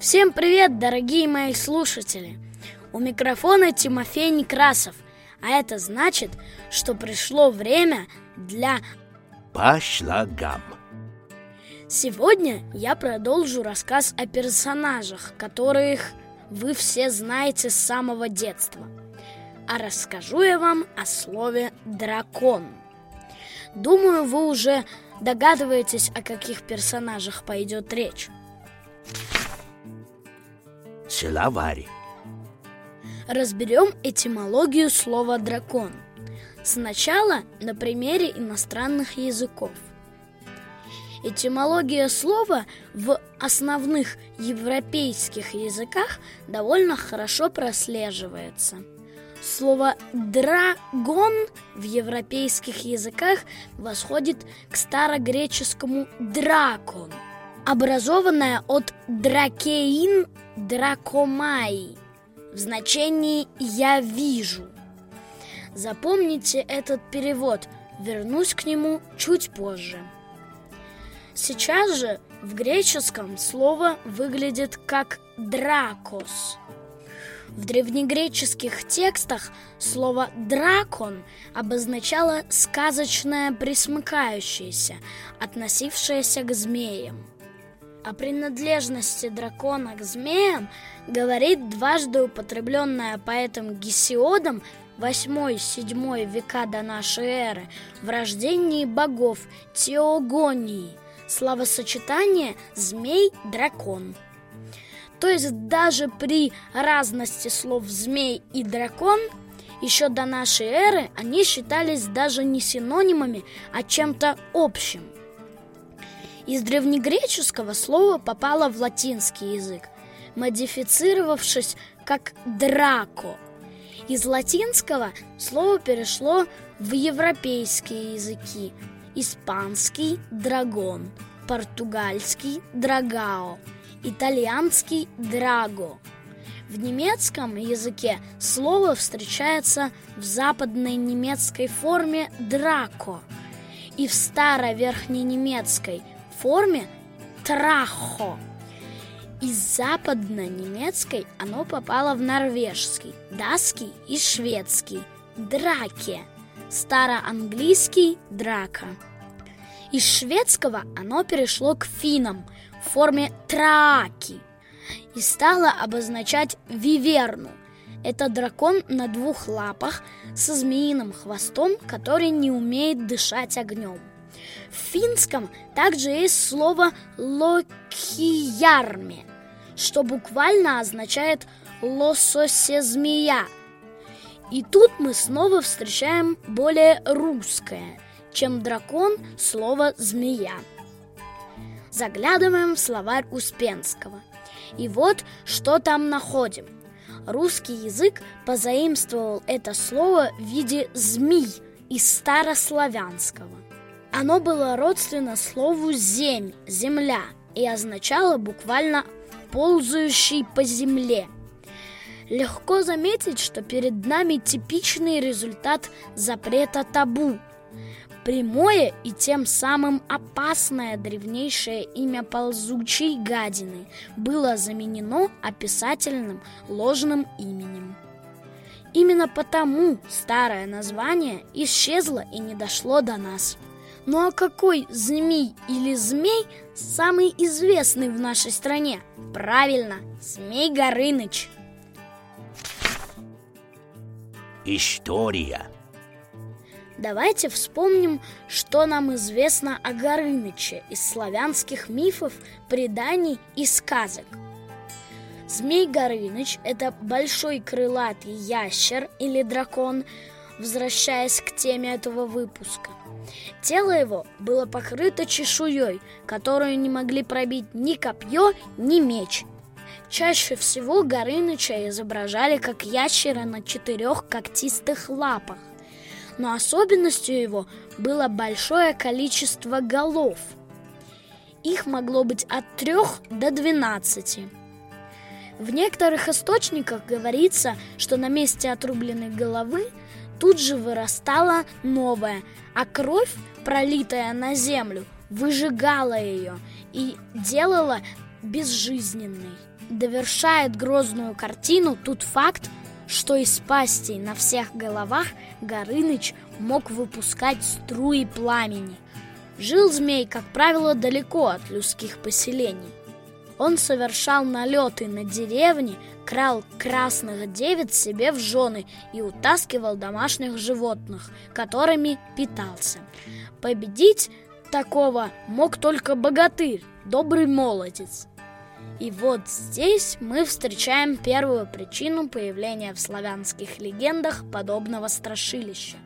Всем привет, дорогие мои слушатели! У микрофона Тимофей Некрасов, а это значит, что пришло время для По шлагам. Сегодня я продолжу рассказ о персонажах, которых вы все знаете с самого детства. А расскажу я вам о слове «дракон». Думаю, вы уже догадываетесь, о каких персонажах пойдет речь. Словарь. Разберем этимологию слова «дракон». Сначала на примере иностранных языков. Этимология слова в основных европейских языках довольно хорошо прослеживается. Слово «драгон» в европейских языках восходит к старогреческому «дракон», образованное от «дракеин» «дракомай» в значении «я вижу». Запомните этот перевод, вернусь к нему чуть позже. Сейчас же в греческом слово выглядит как «дракос». В древнегреческих текстах слово «дракон» обозначало сказочное присмыкающееся, относившееся к змеям. О принадлежности дракона к змеям говорит дважды употребленная поэтом Гесиодом 8-7 века до нашей эры в рождении богов Теогонии, словосочетание «змей-дракон». То есть даже при разности слов «змей» и «дракон» еще до нашей эры они считались даже не синонимами, а чем-то общим – из древнегреческого слово попало в латинский язык, модифицировавшись как «драко». Из латинского слово перешло в европейские языки – испанский «драгон», португальский «драгао», итальянский «драго». В немецком языке слово встречается в западной немецкой форме «драко» и в староверхненемецкой форме трахо. Из западно-немецкой оно попало в норвежский, датский и шведский драке, староанглийский драка. Из шведского оно перешло к финам в форме траки и стало обозначать виверну. Это дракон на двух лапах со змеиным хвостом, который не умеет дышать огнем. В финском также есть слово «локиярме», что буквально означает «лососе-змея». И тут мы снова встречаем более русское, чем дракон, слово «змея». Заглядываем в словарь Успенского. И вот что там находим. Русский язык позаимствовал это слово в виде «змей» из старославянского – оно было родственно слову «земь», «земля» и означало буквально «ползающий по земле». Легко заметить, что перед нами типичный результат запрета табу. Прямое и тем самым опасное древнейшее имя ползучей гадины было заменено описательным ложным именем. Именно потому старое название исчезло и не дошло до нас – ну а какой змей или змей самый известный в нашей стране? Правильно, Змей Горыныч. История. Давайте вспомним, что нам известно о Горыныче из славянских мифов, преданий и сказок. Змей Горыныч – это большой крылатый ящер или дракон, возвращаясь к теме этого выпуска. Тело его было покрыто чешуей, которую не могли пробить ни копье, ни меч. Чаще всего Горыныча изображали как ящера на четырех когтистых лапах. Но особенностью его было большое количество голов. Их могло быть от трех до двенадцати. В некоторых источниках говорится, что на месте отрубленной головы тут же вырастала новая, а кровь, пролитая на землю, выжигала ее и делала безжизненной. довершает грозную картину тот факт, что из пастей на всех головах Горыныч мог выпускать струи пламени. Жил змей, как правило, далеко от людских поселений. Он совершал налеты на деревни, крал красных девиц себе в жены и утаскивал домашних животных, которыми питался. Победить такого мог только богатырь, добрый молодец. И вот здесь мы встречаем первую причину появления в славянских легендах подобного страшилища.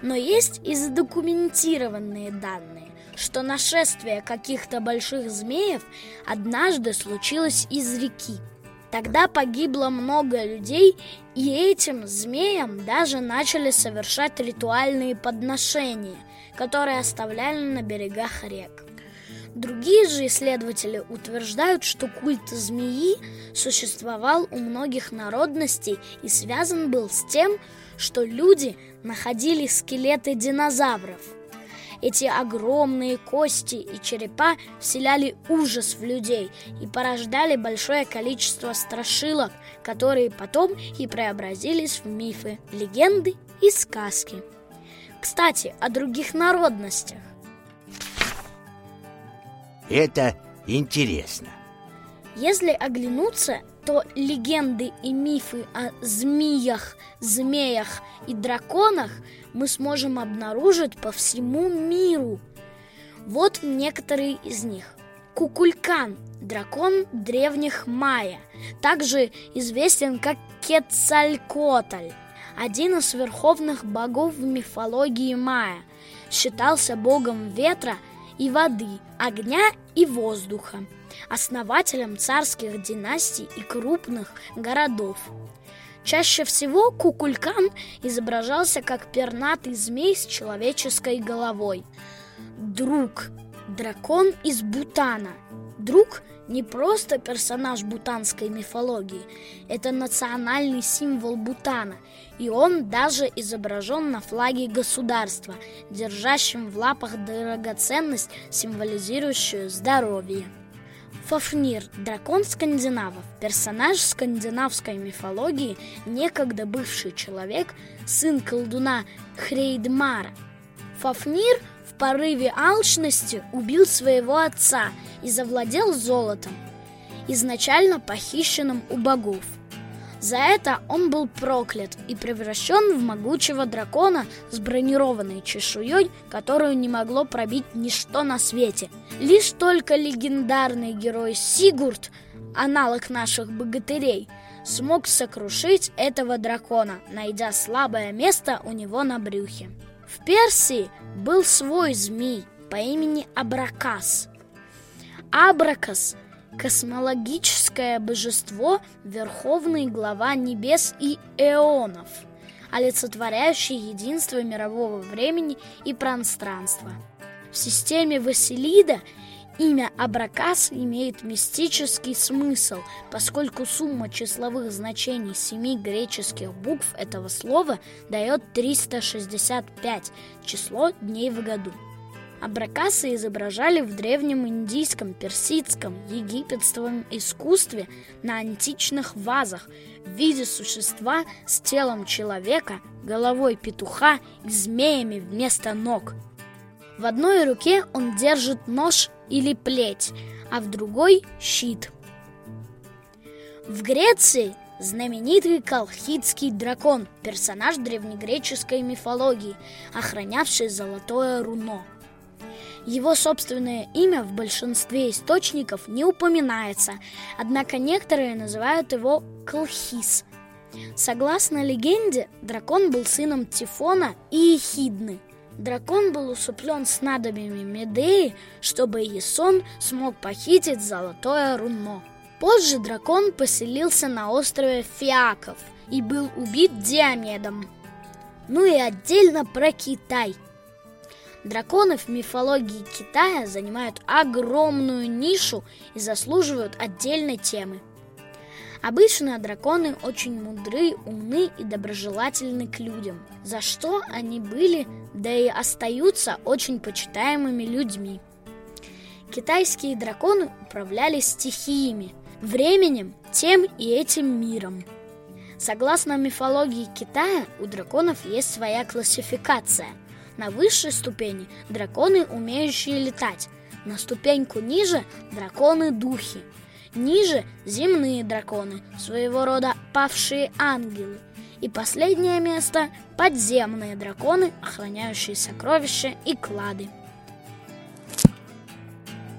Но есть и задокументированные данные, что нашествие каких-то больших змеев однажды случилось из реки. Тогда погибло много людей, и этим змеям даже начали совершать ритуальные подношения, которые оставляли на берегах рек. Другие же исследователи утверждают, что культ змеи существовал у многих народностей и связан был с тем, что люди находили скелеты динозавров. Эти огромные кости и черепа вселяли ужас в людей и порождали большое количество страшилок, которые потом и преобразились в мифы, легенды и сказки. Кстати, о других народностях. Это интересно. Если оглянуться, то легенды и мифы о змеях, змеях и драконах мы сможем обнаружить по всему миру. Вот некоторые из них. Кукулькан – дракон древних майя, также известен как Кецалькотль, один из верховных богов в мифологии майя, считался богом ветра – и воды, огня и воздуха, основателем царских династий и крупных городов. Чаще всего Кукулькан изображался как пернатый змей с человеческой головой. Друг – дракон из Бутана. Друг – не просто персонаж бутанской мифологии, это национальный символ Бутана, и он даже изображен на флаге государства, держащем в лапах драгоценность, символизирующую здоровье. Фафнир – дракон скандинавов, персонаж скандинавской мифологии, некогда бывший человек, сын колдуна Хрейдмара. Фафнир – в порыве алчности убил своего отца и завладел золотом, изначально похищенным у богов. За это он был проклят и превращен в могучего дракона с бронированной чешуей, которую не могло пробить ничто на свете. Лишь только легендарный герой Сигурд, аналог наших богатырей, смог сокрушить этого дракона, найдя слабое место у него на брюхе. В Персии был свой змей по имени Абракас. Абракас – космологическое божество, верховный глава небес и эонов, олицетворяющий единство мирового времени и пространства. В системе Василида Имя Абракас имеет мистический смысл, поскольку сумма числовых значений семи греческих букв этого слова дает 365 число дней в году. Абракасы изображали в древнем индийском, персидском, египетском искусстве на античных вазах в виде существа с телом человека, головой петуха и змеями вместо ног. В одной руке он держит нож или плеть, а в другой – щит. В Греции знаменитый колхидский дракон, персонаж древнегреческой мифологии, охранявший золотое руно. Его собственное имя в большинстве источников не упоминается, однако некоторые называют его Колхис. Согласно легенде, дракон был сыном Тифона и Ехидны – Дракон был усыплен снадобьями Медеи, чтобы Есон смог похитить золотое руно. Позже дракон поселился на острове Фиаков и был убит Диомедом. Ну и отдельно про Китай. Драконы в мифологии Китая занимают огромную нишу и заслуживают отдельной темы. Обычно драконы очень мудры, умны и доброжелательны к людям, за что они были, да и остаются очень почитаемыми людьми. Китайские драконы управляли стихиями, временем, тем и этим миром. Согласно мифологии Китая, у драконов есть своя классификация. На высшей ступени драконы, умеющие летать, на ступеньку ниже драконы-духи, ниже земные драконы, своего рода павшие ангелы, и последнее место – подземные драконы, охраняющие сокровища и клады.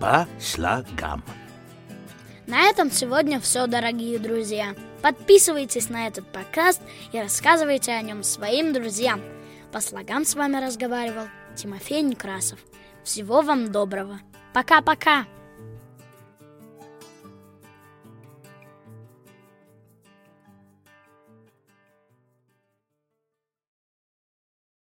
По слогам. На этом сегодня все, дорогие друзья. Подписывайтесь на этот подкаст и рассказывайте о нем своим друзьям. По слогам с вами разговаривал Тимофей Некрасов. Всего вам доброго. Пока-пока!